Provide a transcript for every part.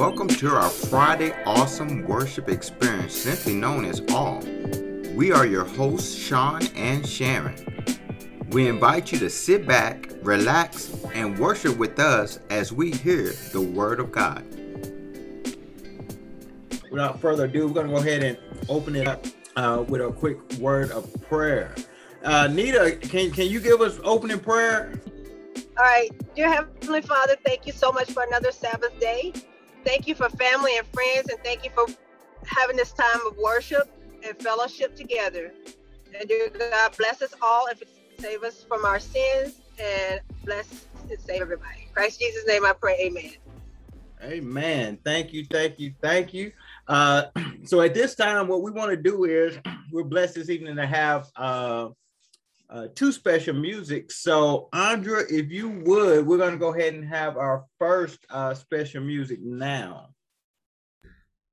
Welcome to our Friday Awesome Worship Experience, simply known as All. We are your hosts, Sean and Sharon. We invite you to sit back, relax, and worship with us as we hear the Word of God. Without further ado, we're going to go ahead and open it up uh, with a quick word of prayer. Uh, Nita, can, can you give us opening prayer? All right. Dear Heavenly Father, thank you so much for another Sabbath day. Thank you for family and friends, and thank you for having this time of worship and fellowship together. And dear God, bless us all and save us from our sins and bless and save everybody. Christ Jesus' name I pray, amen. Amen. Thank you, thank you, thank you. Uh, so at this time, what we want to do is we're blessed this evening to have uh, uh, two special music. So, Andra, if you would, we're going to go ahead and have our first uh, special music now.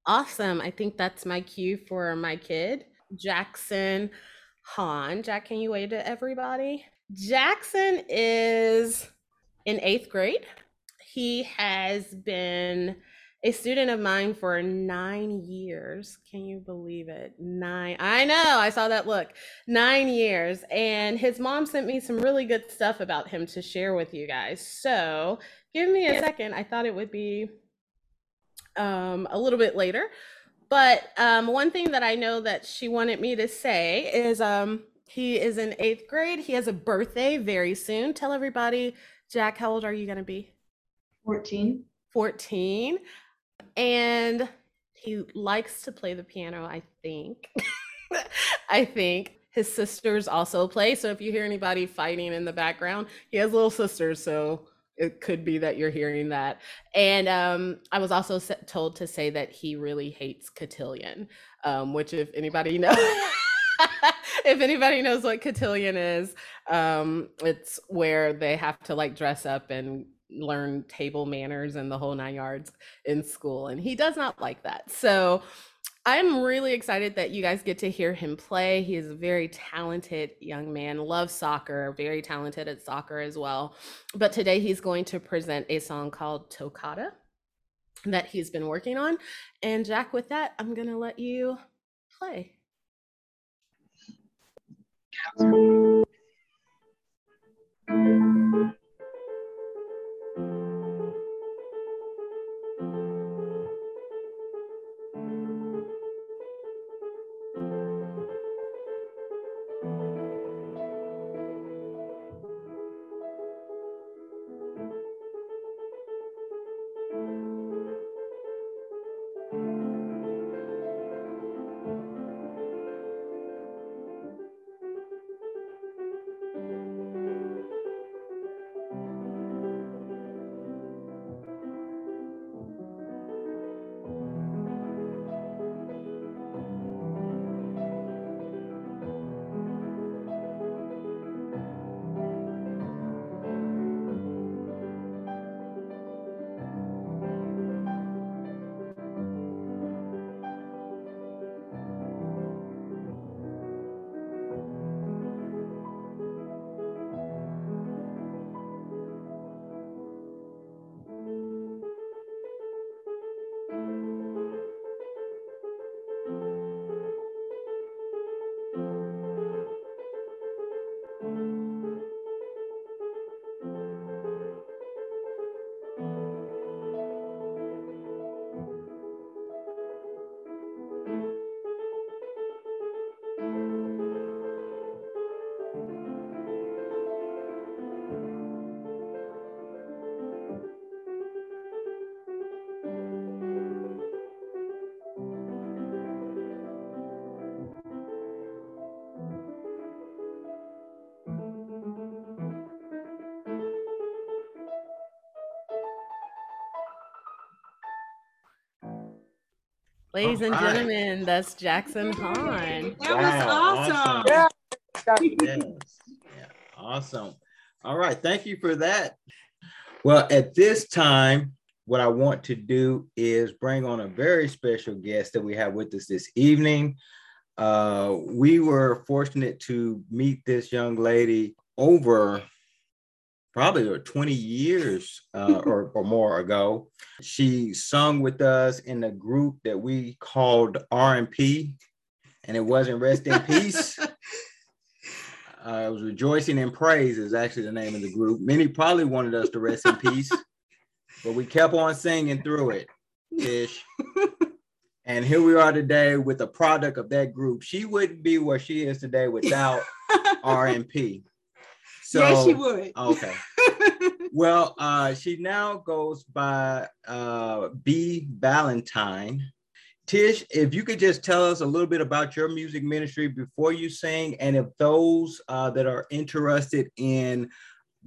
Awesome. I think that's my cue for my kid, Jackson Hahn. Jack, can you wave to everybody? Jackson is in eighth grade. He has been a student of mine for nine years. Can you believe it? Nine. I know. I saw that look. Nine years. And his mom sent me some really good stuff about him to share with you guys. So give me a second. I thought it would be um, a little bit later. But um, one thing that I know that she wanted me to say is um, he is in eighth grade. He has a birthday very soon. Tell everybody, Jack, how old are you going to be? 14. 14 and he likes to play the piano i think. I think his sisters also play so if you hear anybody fighting in the background he has little sisters so it could be that you're hearing that. And um, i was also told to say that he really hates cotillion um, which if anybody knows if anybody knows what cotillion is um, it's where they have to like dress up and learn table manners and the whole nine yards in school. And he does not like that. So I'm really excited that you guys get to hear him play. He is a very talented young man, loves soccer, very talented at soccer as well. But today he's going to present a song called Toccata that he's been working on. And Jack, with that, I'm going to let you play. Ladies and gentlemen, that's Jackson Hahn. That wow, was awesome. awesome. yes. Yeah, awesome. All right. Thank you for that. Well, at this time, what I want to do is bring on a very special guest that we have with us this evening. Uh, we were fortunate to meet this young lady over probably 20 years uh, or, or more ago. She sung with us in a group that we called R&P, and it wasn't Rest in Peace. Uh, it was Rejoicing in Praise is actually the name of the group. Many probably wanted us to rest in peace, but we kept on singing through it, Tish. and here we are today with a product of that group. She wouldn't be where she is today without R&P. So, yes, she would. Okay. well, uh, she now goes by uh, B. Valentine. Tish, if you could just tell us a little bit about your music ministry before you sing, and if those uh, that are interested in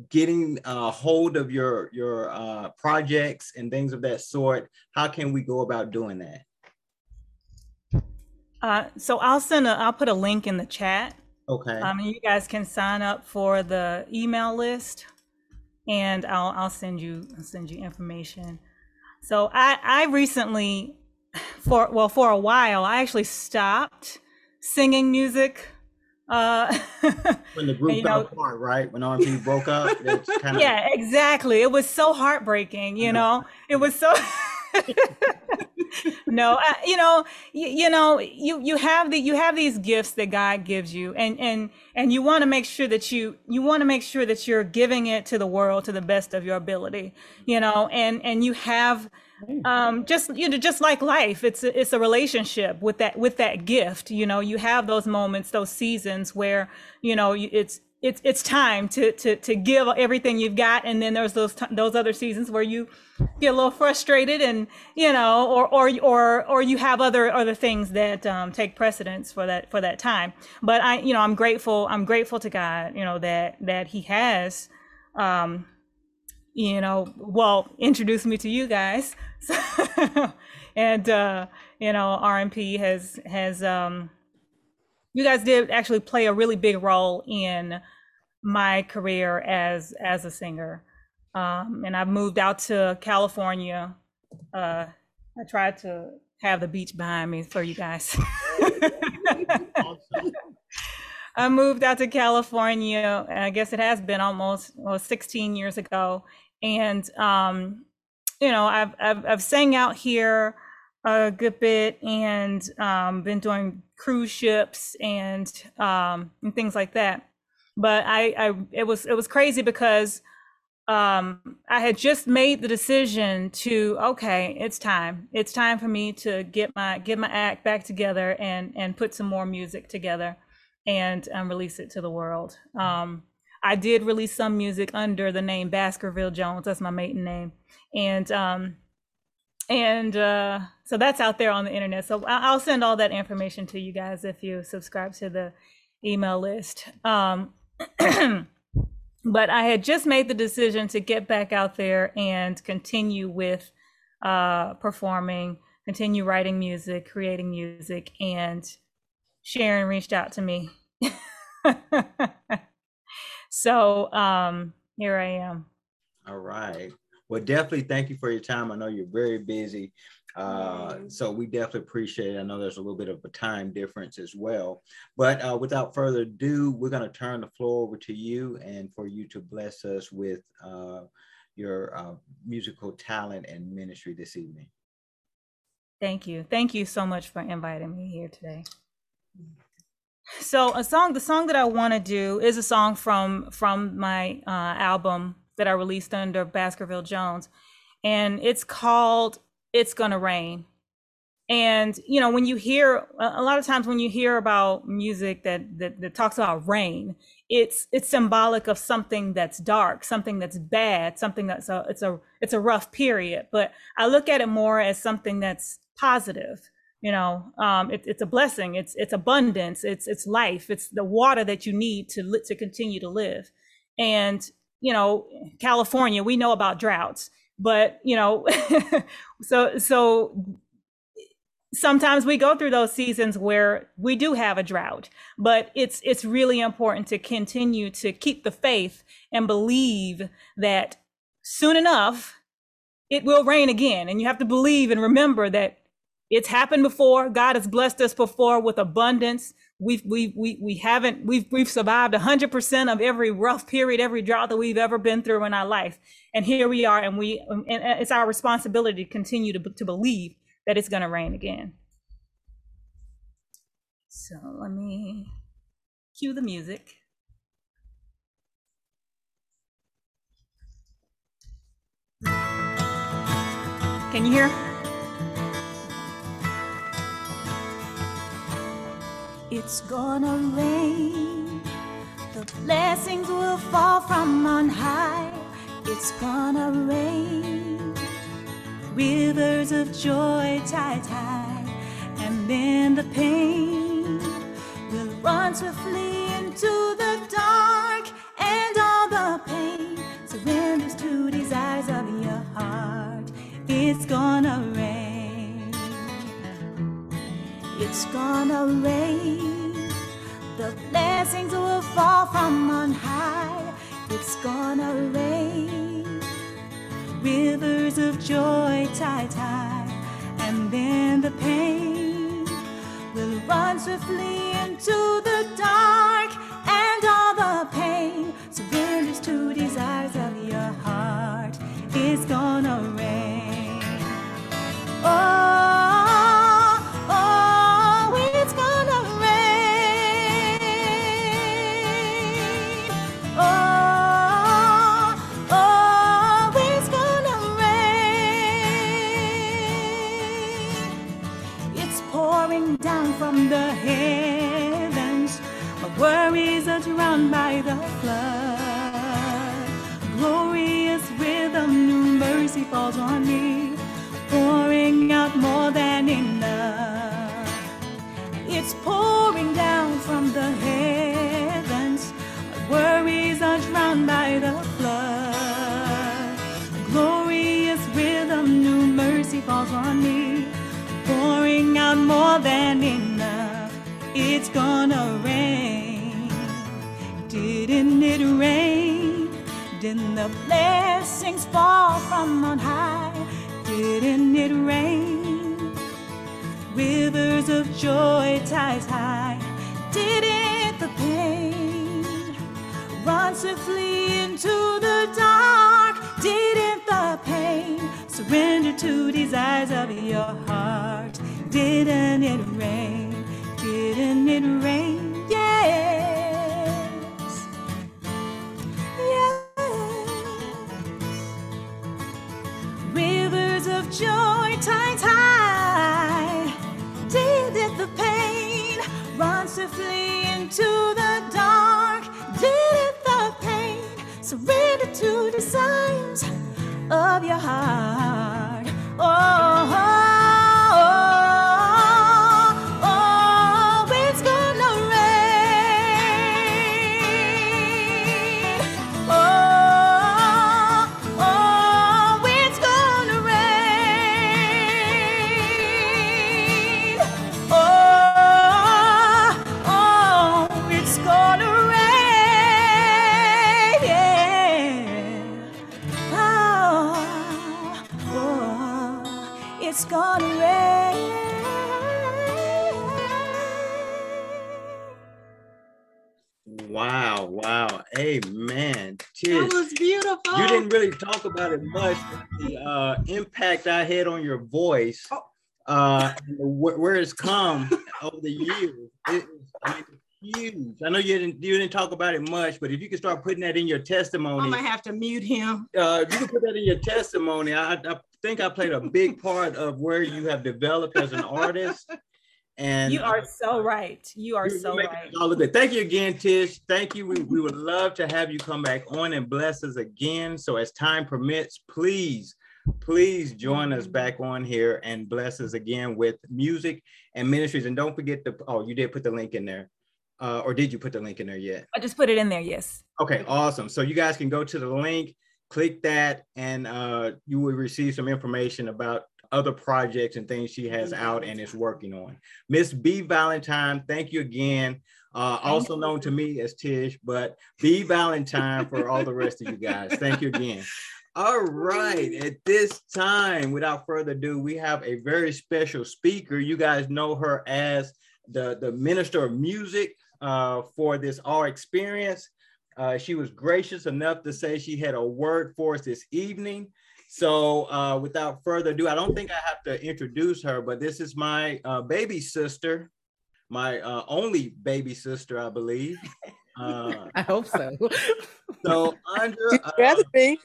getting a hold of your your uh, projects and things of that sort, how can we go about doing that? Uh, so I'll send a I'll put a link in the chat Okay. Um, you guys can sign up for the email list, and I'll I'll send you I'll send you information. So I I recently, for well for a while, I actually stopped singing music. Uh, when the group fell apart, right? When R&P broke up, kind of yeah, exactly. It was so heartbreaking. You know, it was so. no, uh, you know, you, you know, you you have the you have these gifts that God gives you, and and and you want to make sure that you you want to make sure that you're giving it to the world to the best of your ability, you know, and and you have um just you know just like life it's a, it's a relationship with that with that gift you know you have those moments those seasons where you know it's it's it's time to to to give everything you've got and then there's those those other seasons where you get a little frustrated and you know or or or or you have other other things that um, take precedence for that for that time but i you know i'm grateful i'm grateful to god you know that that he has um you know well introduced me to you guys and uh you know R&P has has um you guys did actually play a really big role in my career as as a singer. Um, and I've moved out to California. Uh, I tried to have the beach behind me for you guys. I moved out to California. I guess it has been almost well, 16 years ago, and um, you know I've, I've I've sang out here a good bit and um, been doing cruise ships and um, and things like that. But I, I it was it was crazy because um, I had just made the decision to okay, it's time. It's time for me to get my get my act back together and and put some more music together and um, release it to the world. Um, I did release some music under the name Baskerville Jones. That's my maiden name, and um, and uh, so that's out there on the internet. So I'll send all that information to you guys if you subscribe to the email list. Um, but I had just made the decision to get back out there and continue with uh, performing, continue writing music, creating music, and Sharon reached out to me. so um, here I am. All right. Well, definitely thank you for your time. I know you're very busy. Uh, so we definitely appreciate it. I know there's a little bit of a time difference as well. But uh, without further ado, we're going to turn the floor over to you and for you to bless us with uh, your uh, musical talent and ministry this evening. Thank you. Thank you so much for inviting me here today. So a song, the song that I want to do is a song from from my uh, album that I released under Baskerville Jones. And it's called It's Gonna Rain. And you know, when you hear a lot of times when you hear about music that, that that talks about rain, it's it's symbolic of something that's dark, something that's bad, something that's a it's a it's a rough period. But I look at it more as something that's positive. You know, um, it, it's a blessing. It's it's abundance. It's it's life. It's the water that you need to to continue to live. And you know, California, we know about droughts, but you know, so so sometimes we go through those seasons where we do have a drought but it's it's really important to continue to keep the faith and believe that soon enough it will rain again. And you have to believe and remember that it's happened before. God has blessed us before with abundance we've we we we haven't we've we've survived 100% of every rough period every drought that we've ever been through in our life. And here we are and we and it's our responsibility to continue to, to believe that it's going to rain again. So let me cue the music. Can you hear It's gonna rain. The blessings will fall from on high. It's gonna rain. Rivers of joy tide high. And then the pain will run swiftly into the dark. And all the pain surrenders to desires of your heart. It's gonna rain. It's gonna rain. The blessings will fall from on high. It's gonna rain. Rivers of joy tide high. And then the pain will run swiftly into the are by the flood. Glorious rhythm, new mercy falls on me, pouring out more than enough. It's pouring down from the heavens. Worries are drowned by the flood. Glorious rhythm, new mercy falls on me pouring out more than enough. It's gonna rain. Didn't the blessings fall from on high? Didn't it rain? Rivers of joy ties high. Didn't the pain run swiftly into the dark? Didn't the pain surrender to desires of your heart? Didn't it signs of your heart? oh. oh, oh. Oh. Amen. Cheers. That was beautiful. You didn't really talk about it much, the uh, impact I had on your voice, oh. uh, where, where it's come over the years. It, I mean, huge. I know you didn't you didn't talk about it much, but if you could start putting that in your testimony, I'm gonna have to mute him. Uh, you can put that in your testimony. I, I think I played a big part of where you have developed as an artist and you are so right. You are so right. All of it. Thank you again, Tish. Thank you. We, we would love to have you come back on and bless us again. So as time permits, please, please join us back on here and bless us again with music and ministries. And don't forget the oh, you did put the link in there. Uh, or did you put the link in there yet? I just put it in there, yes. Okay, awesome. So you guys can go to the link, click that, and uh, you will receive some information about other projects and things she has out and is working on. Miss B Valentine, thank you again. Uh, also known to me as Tish, but B Valentine for all the rest of you guys. Thank you again. All right, at this time, without further ado, we have a very special speaker. You guys know her as the, the minister of music uh, for this all experience. Uh, she was gracious enough to say she had a word for us this evening. So uh, without further ado, I don't think I have to introduce her, but this is my uh, baby sister, my uh, only baby sister, I believe. Uh, I hope so. so Andra, uh, Rather be.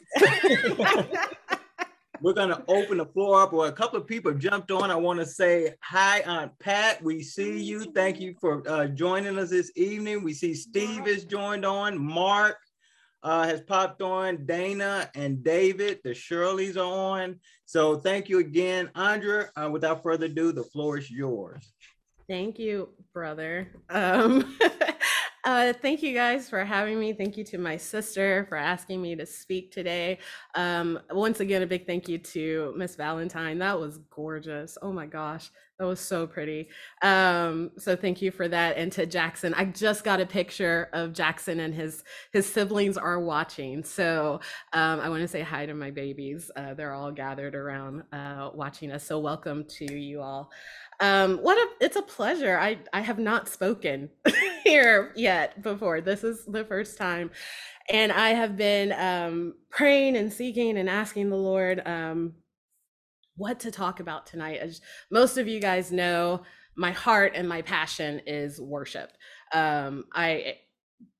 We're going to open the floor up. Well, a couple of people jumped on. I want to say hi, Aunt Pat. We see you. Thank you for uh, joining us this evening. We see Steve has joined on. Mark uh, has popped on. Dana and David, the Shirleys are on. So thank you again, Andra. Uh, without further ado, the floor is yours. Thank you, brother. Um, uh, thank you guys for having me. Thank you to my sister for asking me to speak today. Um, once again, a big thank you to Miss Valentine. That was gorgeous. Oh my gosh, that was so pretty. Um, so thank you for that. And to Jackson, I just got a picture of Jackson and his his siblings are watching. So um, I want to say hi to my babies. Uh, they're all gathered around uh, watching us. So welcome to you all. Um, what a it's a pleasure. I I have not spoken here yet before. This is the first time, and I have been um, praying and seeking and asking the Lord um, what to talk about tonight. As most of you guys know, my heart and my passion is worship. Um, I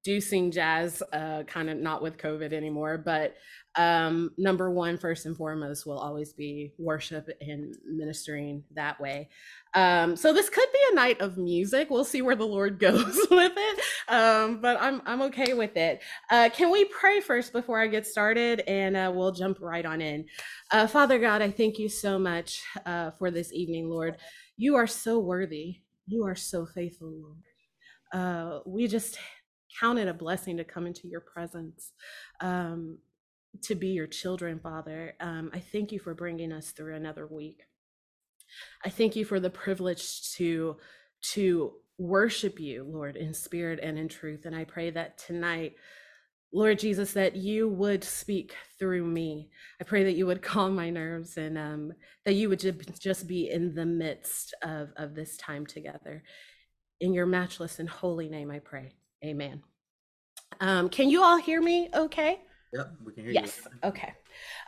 do sing jazz, uh, kind of not with COVID anymore, but um, number one, first and foremost, will always be worship and ministering that way. Um, so this could be a night of music. We'll see where the Lord goes with it, um, but I'm I'm okay with it. Uh, can we pray first before I get started, and uh, we'll jump right on in. Uh, Father God, I thank you so much uh, for this evening, Lord. You are so worthy. You are so faithful, Lord. Uh, we just count it a blessing to come into your presence. Um, to be your children, Father. Um, I thank you for bringing us through another week. I thank you for the privilege to to worship you, Lord, in spirit and in truth. And I pray that tonight, Lord Jesus, that you would speak through me. I pray that you would calm my nerves and um, that you would ju- just be in the midst of, of this time together. In your matchless and holy name, I pray. Amen. Um, can you all hear me okay? Yep, we can hear Yes. you. Okay.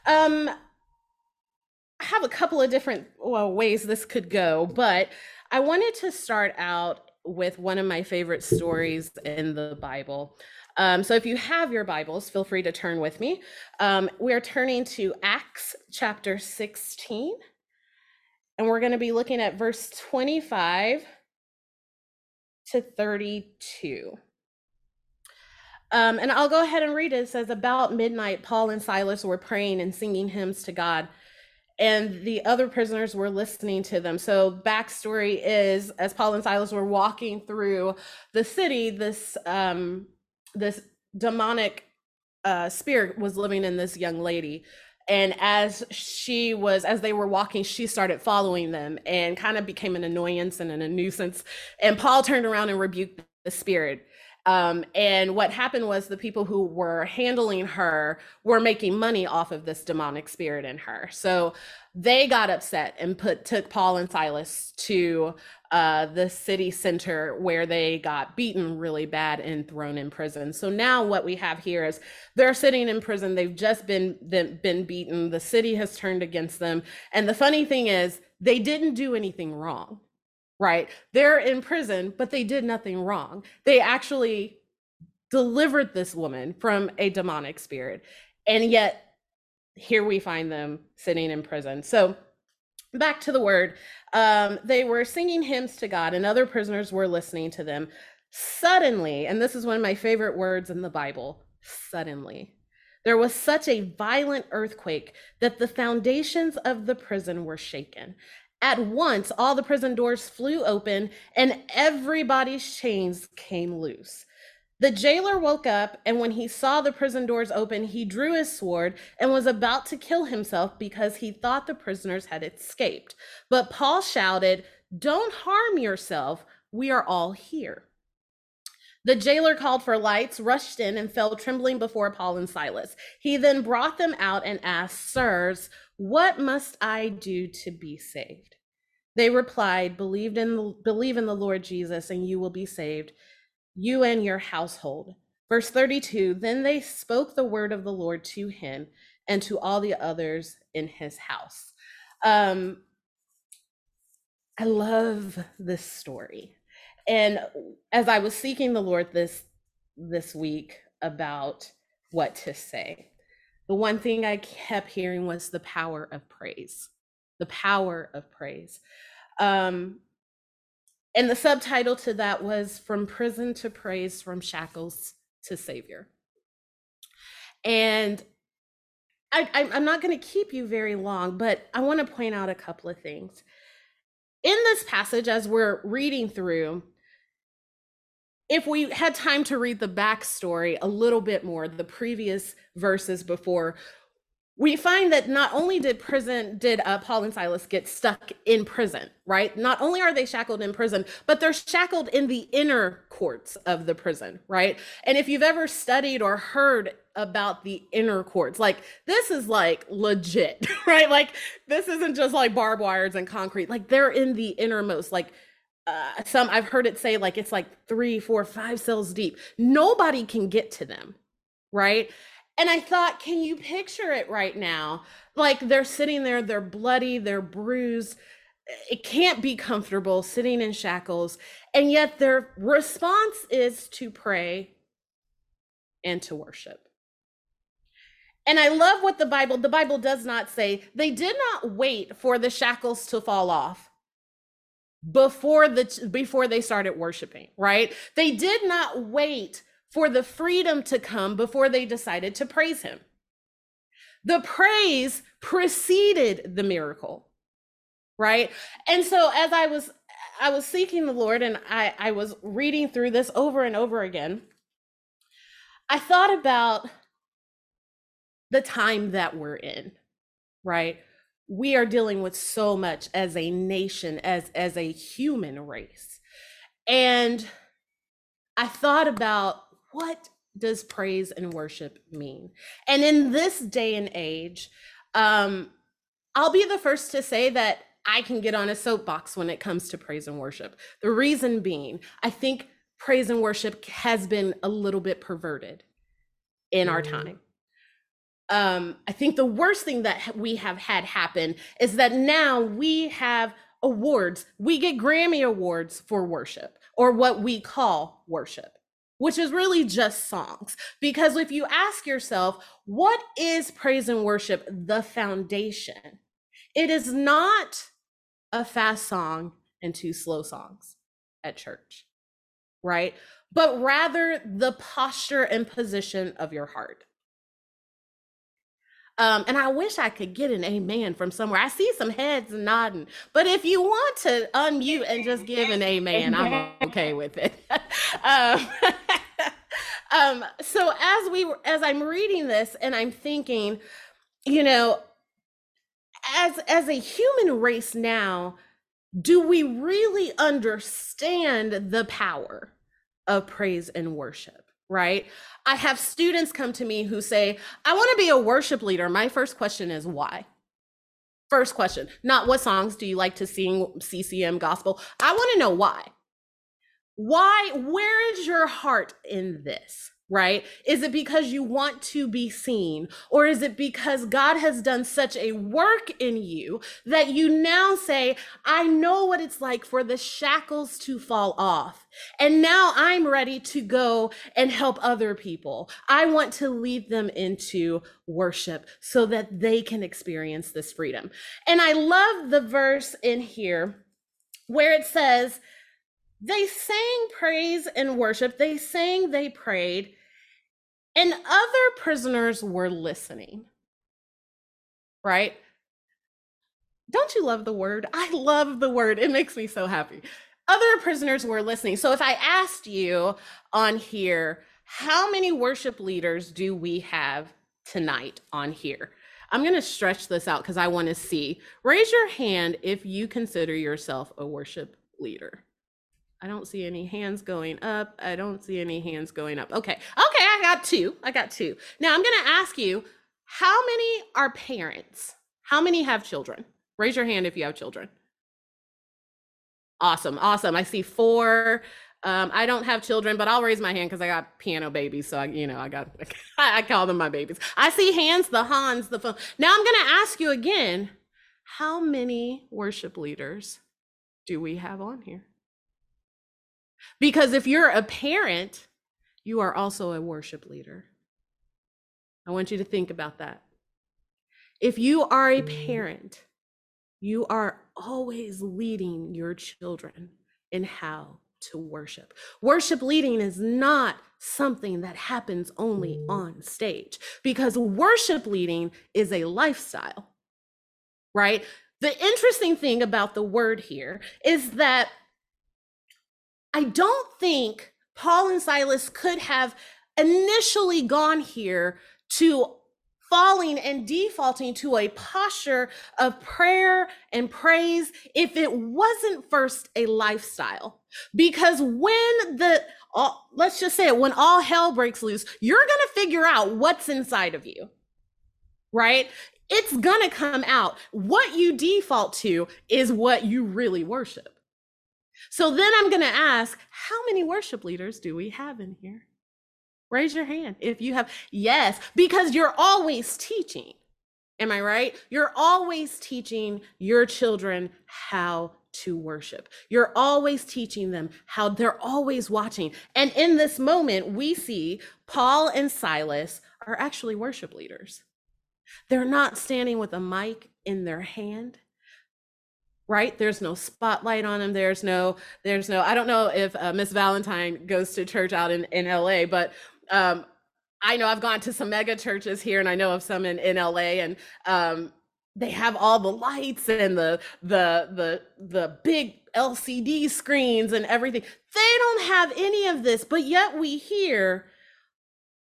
Um, I have a couple of different well, ways this could go, but I wanted to start out with one of my favorite stories in the Bible. Um, so if you have your Bibles, feel free to turn with me. Um, we're turning to Acts chapter 16, and we're going to be looking at verse 25 to 32. Um, and I'll go ahead and read it. It says, About midnight, Paul and Silas were praying and singing hymns to God, and the other prisoners were listening to them. So, backstory is as Paul and Silas were walking through the city, this um, this demonic uh, spirit was living in this young lady. And as she was, as they were walking, she started following them and kind of became an annoyance and a nuisance. And Paul turned around and rebuked the spirit. Um, and what happened was the people who were handling her were making money off of this demonic spirit in her. So they got upset and put took Paul and Silas to uh, the city center where they got beaten really bad and thrown in prison. So now what we have here is they're sitting in prison. They've just been been, been beaten. The city has turned against them. And the funny thing is, they didn't do anything wrong right? They're in prison, but they did nothing wrong. They actually delivered this woman from a demonic spirit. And yet, here we find them sitting in prison. So, back to the word. Um, they were singing hymns to God, and other prisoners were listening to them. Suddenly, and this is one of my favorite words in the Bible suddenly. There was such a violent earthquake that the foundations of the prison were shaken. At once, all the prison doors flew open and everybody's chains came loose. The jailer woke up, and when he saw the prison doors open, he drew his sword and was about to kill himself because he thought the prisoners had escaped. But Paul shouted, Don't harm yourself. We are all here. The jailer called for lights, rushed in, and fell trembling before Paul and Silas. He then brought them out and asked, Sirs, what must I do to be saved? They replied, "Believed in the, believe in the Lord Jesus and you will be saved, you and your household." Verse 32, then they spoke the word of the Lord to him and to all the others in his house. Um I love this story. And as I was seeking the Lord this this week about what to say, the one thing I kept hearing was the power of praise. The power of praise. Um, and the subtitle to that was From Prison to Praise, From Shackles to Savior. And I, I'm not going to keep you very long, but I want to point out a couple of things. In this passage, as we're reading through, if we had time to read the backstory a little bit more, the previous verses before, we find that not only did prison did uh, paul and silas get stuck in prison right? Not only are they shackled in prison but they're shackled in the inner courts of the prison right? And if you've ever studied or heard about the inner courts like this is like legit right? Like this isn't just like barbed wires and concrete. Like they're in the innermost. Like uh, some I've heard it say like it's like three, four, five cells deep. Nobody can get to them, right? And I thought, can you picture it right now? Like they're sitting there, they're bloody, they're bruised. It can't be comfortable sitting in shackles. And yet their response is to pray and to worship. And I love what the Bible, the Bible does not say, they did not wait for the shackles to fall off before the before they started worshiping, right? They did not wait for the freedom to come before they decided to praise him. The praise preceded the miracle, right? And so as I was I was seeking the Lord and I I was reading through this over and over again. I thought about the time that we're in, right? We are dealing with so much as a nation, as as a human race. And I thought about what does praise and worship mean? And in this day and age, um, I'll be the first to say that I can get on a soapbox when it comes to praise and worship. The reason being, I think praise and worship has been a little bit perverted in our time. Um, I think the worst thing that we have had happen is that now we have awards. We get Grammy awards for worship or what we call worship which is really just songs. Because if you ask yourself, what is praise and worship? The foundation. It is not a fast song and two slow songs at church, right? But rather the posture and position of your heart. Um, and I wish I could get an amen from somewhere. I see some heads nodding, but if you want to unmute and just give an amen, I'm okay with it. um, um, so as we were, as I'm reading this and I'm thinking, you know, as as a human race now, do we really understand the power of praise and worship? Right. I have students come to me who say, I want to be a worship leader. My first question is why? First question, not what songs do you like to sing CCM gospel? I want to know why. Why, where is your heart in this? Right? Is it because you want to be seen? Or is it because God has done such a work in you that you now say, I know what it's like for the shackles to fall off. And now I'm ready to go and help other people. I want to lead them into worship so that they can experience this freedom. And I love the verse in here where it says, they sang praise and worship. They sang, they prayed, and other prisoners were listening. Right? Don't you love the word? I love the word. It makes me so happy. Other prisoners were listening. So if I asked you on here, how many worship leaders do we have tonight on here? I'm going to stretch this out because I want to see. Raise your hand if you consider yourself a worship leader. I don't see any hands going up. I don't see any hands going up. Okay. Okay, got two. I got two. Now I'm going to ask you how many are parents? How many have children? Raise your hand if you have children. Awesome, awesome. I see four. Um, I don't have children, but I'll raise my hand because I got piano babies. So I, you know, I got I call them my babies. I see hands, the Hahns, the phone. Now I'm gonna ask you again, how many worship leaders do we have on here? Because if you're a parent, you are also a worship leader. I want you to think about that. If you are a parent, you are always leading your children in how to worship. Worship leading is not something that happens only on stage because worship leading is a lifestyle, right? The interesting thing about the word here is that I don't think Paul and Silas could have initially gone here to falling and defaulting to a posture of prayer and praise if it wasn't first a lifestyle. Because when the, all, let's just say it, when all hell breaks loose, you're going to figure out what's inside of you, right? It's going to come out. What you default to is what you really worship. So then I'm going to ask, how many worship leaders do we have in here? Raise your hand if you have. Yes, because you're always teaching. Am I right? You're always teaching your children how to worship. You're always teaching them how they're always watching. And in this moment, we see Paul and Silas are actually worship leaders. They're not standing with a mic in their hand right there's no spotlight on them there's no there's no i don't know if uh, miss valentine goes to church out in, in la but um, I know I've gone to some mega churches here, and I know of some in, in LA, and um, they have all the lights and the the the the big LCD screens and everything. They don't have any of this, but yet we hear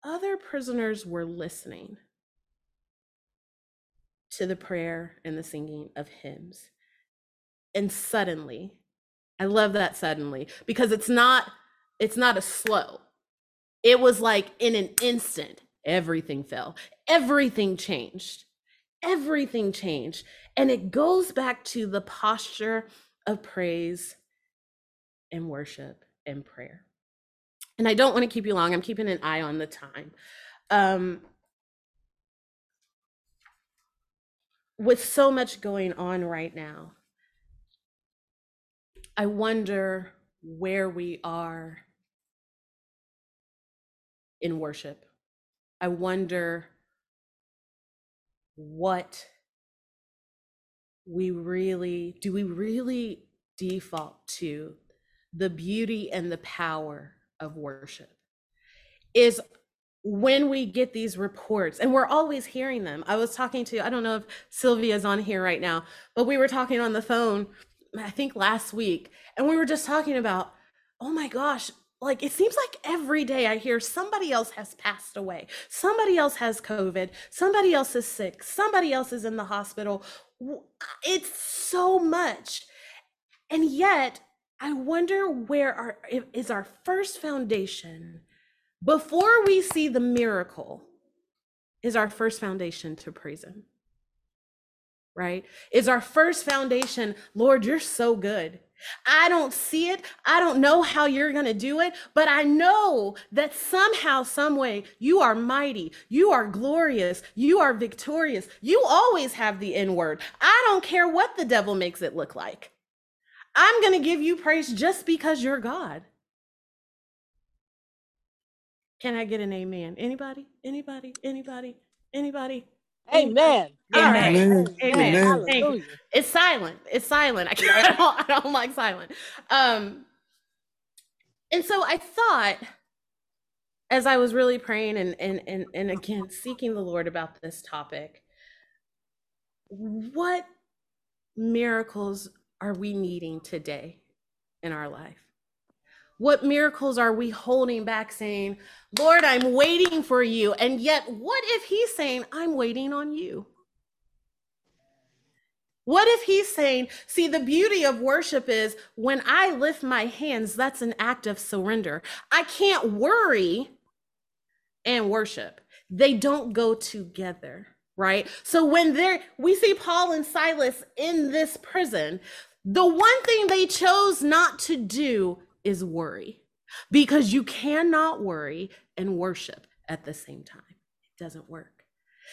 other prisoners were listening to the prayer and the singing of hymns. And suddenly, I love that suddenly because it's not it's not a slow it was like in an instant, everything fell, everything changed, everything changed. And it goes back to the posture of praise and worship and prayer. And I don't want to keep you long, I'm keeping an eye on the time. Um, with so much going on right now, I wonder where we are in worship. I wonder what we really do we really default to the beauty and the power of worship is when we get these reports and we're always hearing them i was talking to i don't know if sylvia's on here right now but we were talking on the phone i think last week and we were just talking about oh my gosh like it seems like every day I hear somebody else has passed away, somebody else has COVID, somebody else is sick, somebody else is in the hospital. Uh, it's so much. And yet, I wonder where our is our first foundation before we see the miracle is our first foundation to praise him. Right? Is our first foundation, Lord, you're so good. I don't see it. I don't know how you're going to do it, but I know that somehow, some way, you are mighty. You are glorious. You are victorious. You always have the N word. I don't care what the devil makes it look like. I'm going to give you praise just because you're God. Can I get an amen? Anybody? Anybody? Anybody? Anybody? Amen. Amen. Amen. Amen. Amen. It's silent. It's silent. I, can't, I don't. I don't like silent. Um, and so I thought, as I was really praying and and and and again seeking the Lord about this topic, what miracles are we needing today in our life? What miracles are we holding back saying, Lord, I'm waiting for you? And yet, what if he's saying, I'm waiting on you? What if he's saying, see, the beauty of worship is when I lift my hands, that's an act of surrender. I can't worry and worship, they don't go together, right? So when they're, we see Paul and Silas in this prison, The one thing they chose not to do is worry because you cannot worry and worship at the same time. It doesn't work.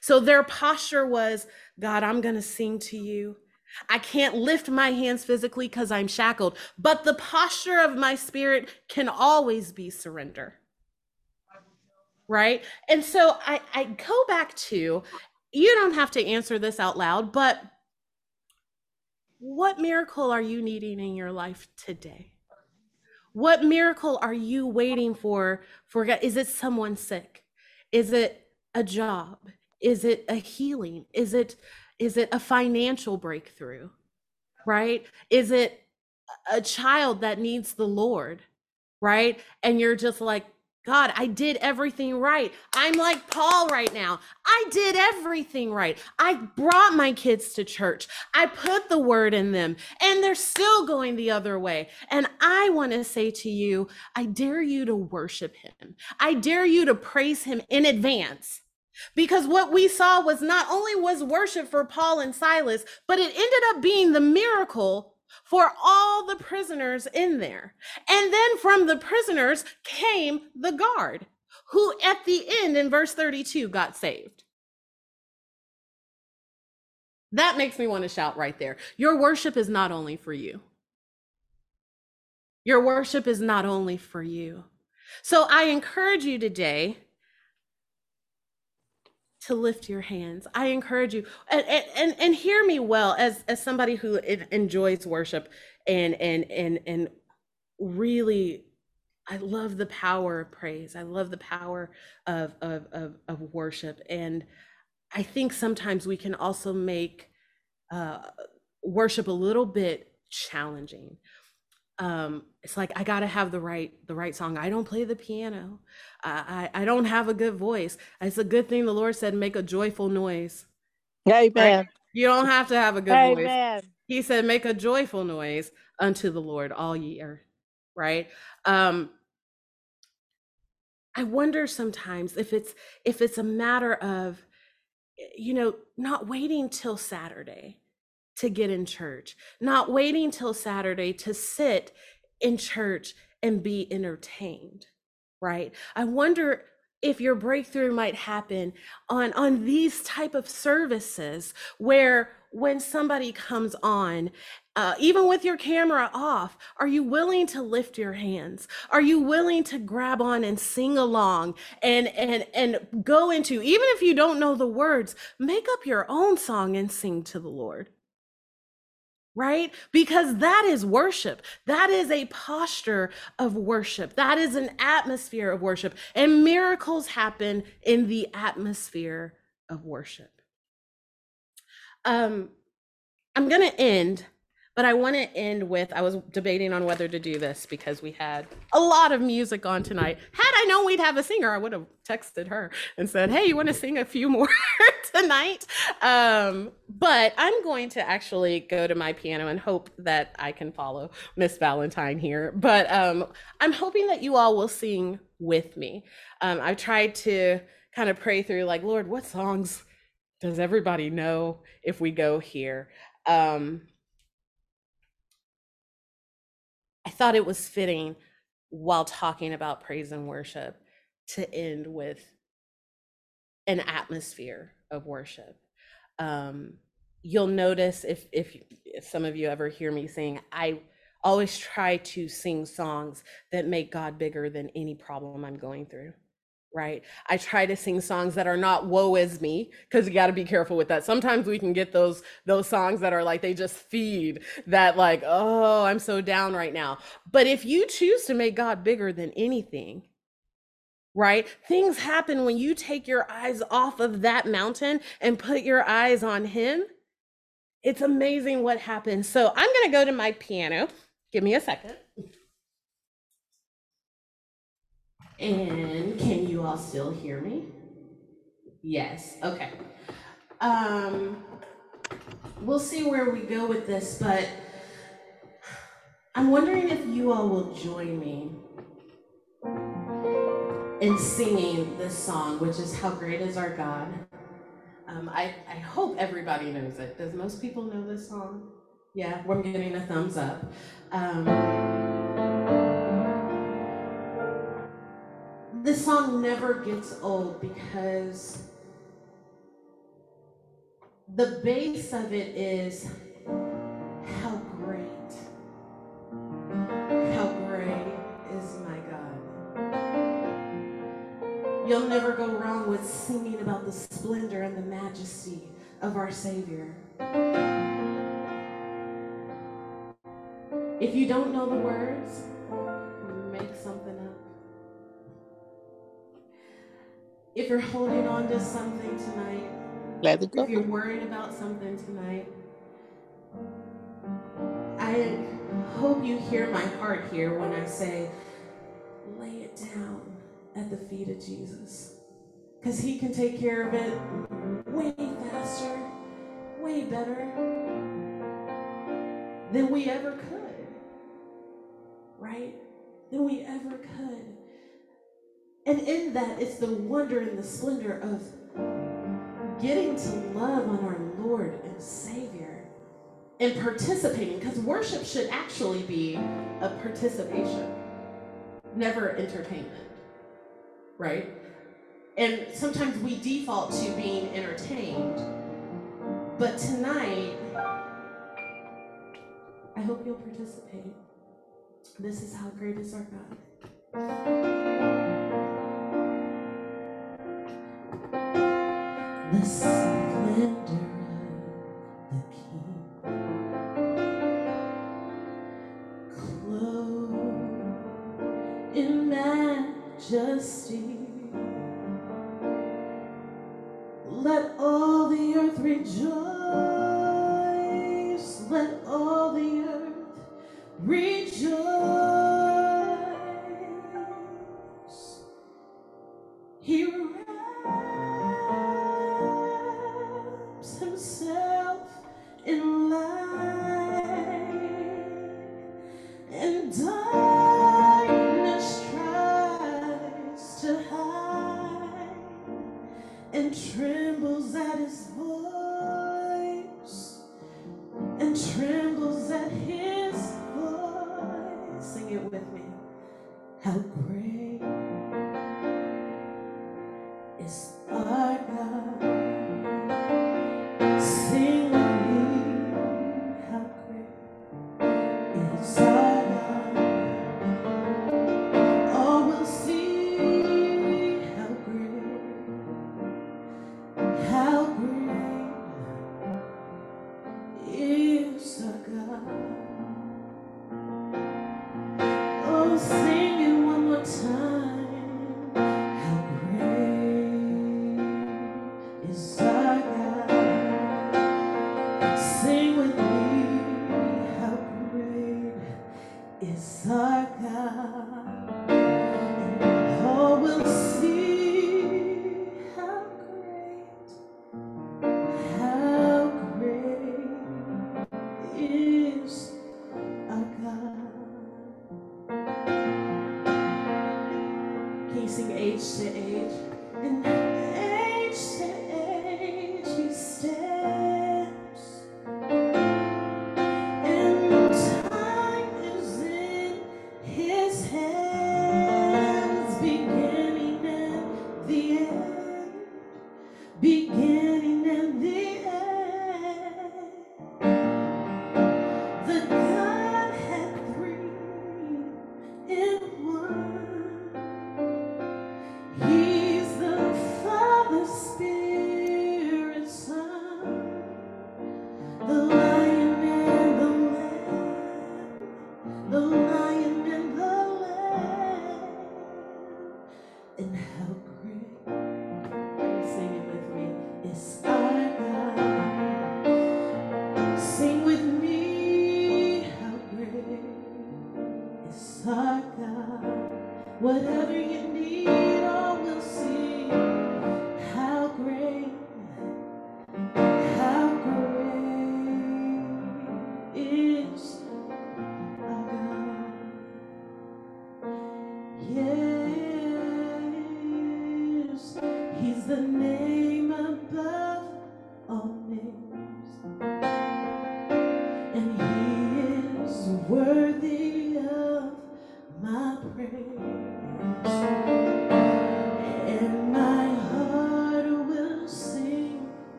So their posture was God, I'm going to sing to you. I can't lift my hands physically because I'm shackled, but the posture of my spirit can always be surrender. Right. And so I, I go back to you don't have to answer this out loud, but what miracle are you needing in your life today? What miracle are you waiting for? For God? Is it someone sick? Is it a job? Is it a healing? Is it is it a financial breakthrough? Right? Is it a child that needs the Lord? Right? And you're just like, God, I did everything right. I'm like Paul right now. I did everything right. I brought my kids to church. I put the word in them, and they're still going the other way. And I want to say to you, I dare you to worship him. I dare you to praise him in advance. Because what we saw was not only was worship for Paul and Silas, but it ended up being the miracle for all the prisoners in there. And then from the prisoners came the guard, who at the end in verse 32 got saved. That makes me want to shout right there. Your worship is not only for you. Your worship is not only for you. So I encourage you today to lift your hands. I encourage you and, and, and hear me well as, as somebody who enjoys worship and, and, and, and really, I love the power of praise. I love the power of, of, of, of worship. And I think sometimes we can also make uh, worship a little bit challenging um it's like i gotta have the right the right song. I don't play the piano. I i, I don't have a good voice. It's a good thing the lord said make a joyful noise. Amen. right? you don't have to have a good voice. Amen. he said make a joyful noise unto the lord all year right? Um i wonder sometimes if it's if it's a matter of you know not waiting till saturday to get in church, not waiting till Saturday to sit in church and be entertained, right? I wonder if your breakthrough might happen on on these type of services where when somebody comes on uh, even with your camera off are you willing to lift your hands are you willing to grab on and sing along and and and go into even if you don't know the words make up your own song and sing to the lord right? Because that is worship. That is a posture of worship. That is an atmosphere of worship. And miracles happen in the atmosphere of worship. Um, I'm going to end but I want to end with I was debating on whether to do this because we had a lot of music on tonight. Had I known we'd have a singer, I would have texted her and said, "Hey, you want to sing a few more tonight?" Um, but I'm going to actually go to my piano and hope that I can follow Miss Valentine here. But um, I'm hoping that you all will sing with me. Um, I tried to kind of pray through, like, Lord, what songs does everybody know if we go here? Um, I thought it was fitting while talking about praise and worship to end with an atmosphere of worship. Um, you'll notice if, if if some of you ever hear me sing, I always try to sing songs that make God bigger than any problem I'm going through right? I try to sing songs that are not woe is me because you got to be careful with that. Sometimes we can get those those songs that are like they just feed that like, "Oh, I'm so down right now." But if you choose to make God bigger than anything, right? Things happen when you take your eyes off of that mountain and put your eyes on him. It's amazing what happens. So, I'm going to go to my piano. Give me a second. And can all still hear me? Yes, okay. Um, we'll see where we go with this, but I'm wondering if you all will join me in singing this song, which is How Great is Our God. Um, I, I hope everybody knows it. Does most people know this song? Yeah, we're getting a thumbs up. Um, song never gets old because the base of it is how great, how great is my God. You'll never go wrong with singing about the splendor and the majesty of our Savior. If you don't know the words, If you're holding on to something tonight, Let it go. if you're worried about something tonight, I hope you hear my heart here when I say, lay it down at the feet of Jesus. Because he can take care of it way faster, way better than we ever could. Right? Than we ever could. And in that, it's the wonder and the splendor of getting to love on our Lord and Savior and participating, because worship should actually be a participation, never entertainment, right? And sometimes we default to being entertained, but tonight, I hope you'll participate. This is how great is our God. Majesty. Let all the earth rejoice. Let all the earth rejoice. Is our God?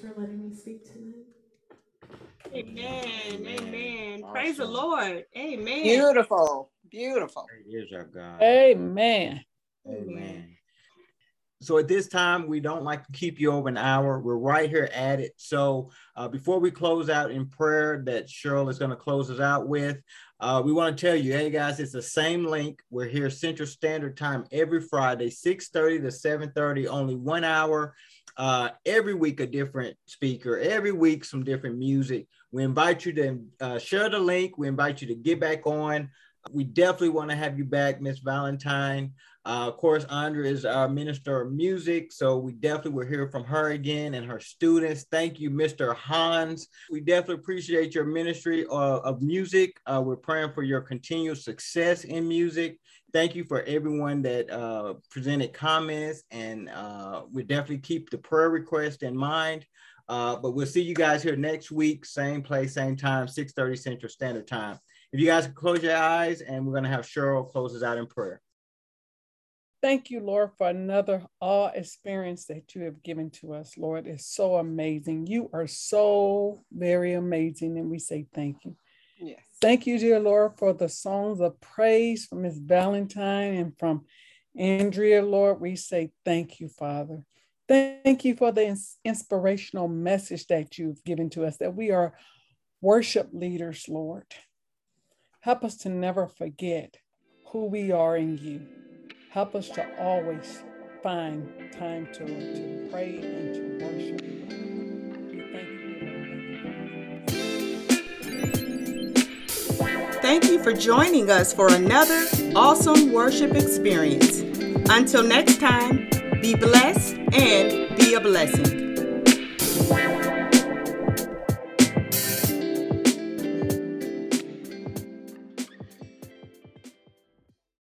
For letting me speak tonight. Amen. Amen. Amen. Praise the Lord. Amen. Beautiful, beautiful. Great is our God. Amen. Amen. So at this time, we don't like to keep you over an hour. We're right here at it. So uh, before we close out in prayer, that Cheryl is going to close us out with, uh, we want to tell you, hey guys, it's the same link. We're here Central Standard Time every Friday, 6:30 to 7:30, only one hour. Uh, every week a different speaker. Every week some different music. We invite you to uh, share the link. We invite you to get back on. We definitely want to have you back, Miss Valentine. Uh, of course, Andrea is our minister of music, so we definitely will hear from her again and her students. Thank you, Mr. Hahns. We definitely appreciate your ministry uh, of music. Uh, we're praying for your continued success in music. Thank you for everyone that uh, presented comments, and uh, we definitely keep the prayer request in mind. Uh, but we'll see you guys here next week, same place, same time, 6:30 Central Standard Time. If you guys can close your eyes, and we're going to have Cheryl close us out in prayer. Thank you, Lord, for another awe experience that you have given to us, Lord. It's so amazing. You are so very amazing, and we say thank you. Yes. Thank you, dear Lord, for the songs of praise from Miss Valentine and from Andrea, Lord. We say thank you, Father. Thank you for the ins- inspirational message that you've given to us, that we are worship leaders, Lord. Help us to never forget who we are in you. Help us to always find time to, to pray and to worship. Thank you for joining us for another awesome worship experience. Until next time, be blessed and be a blessing.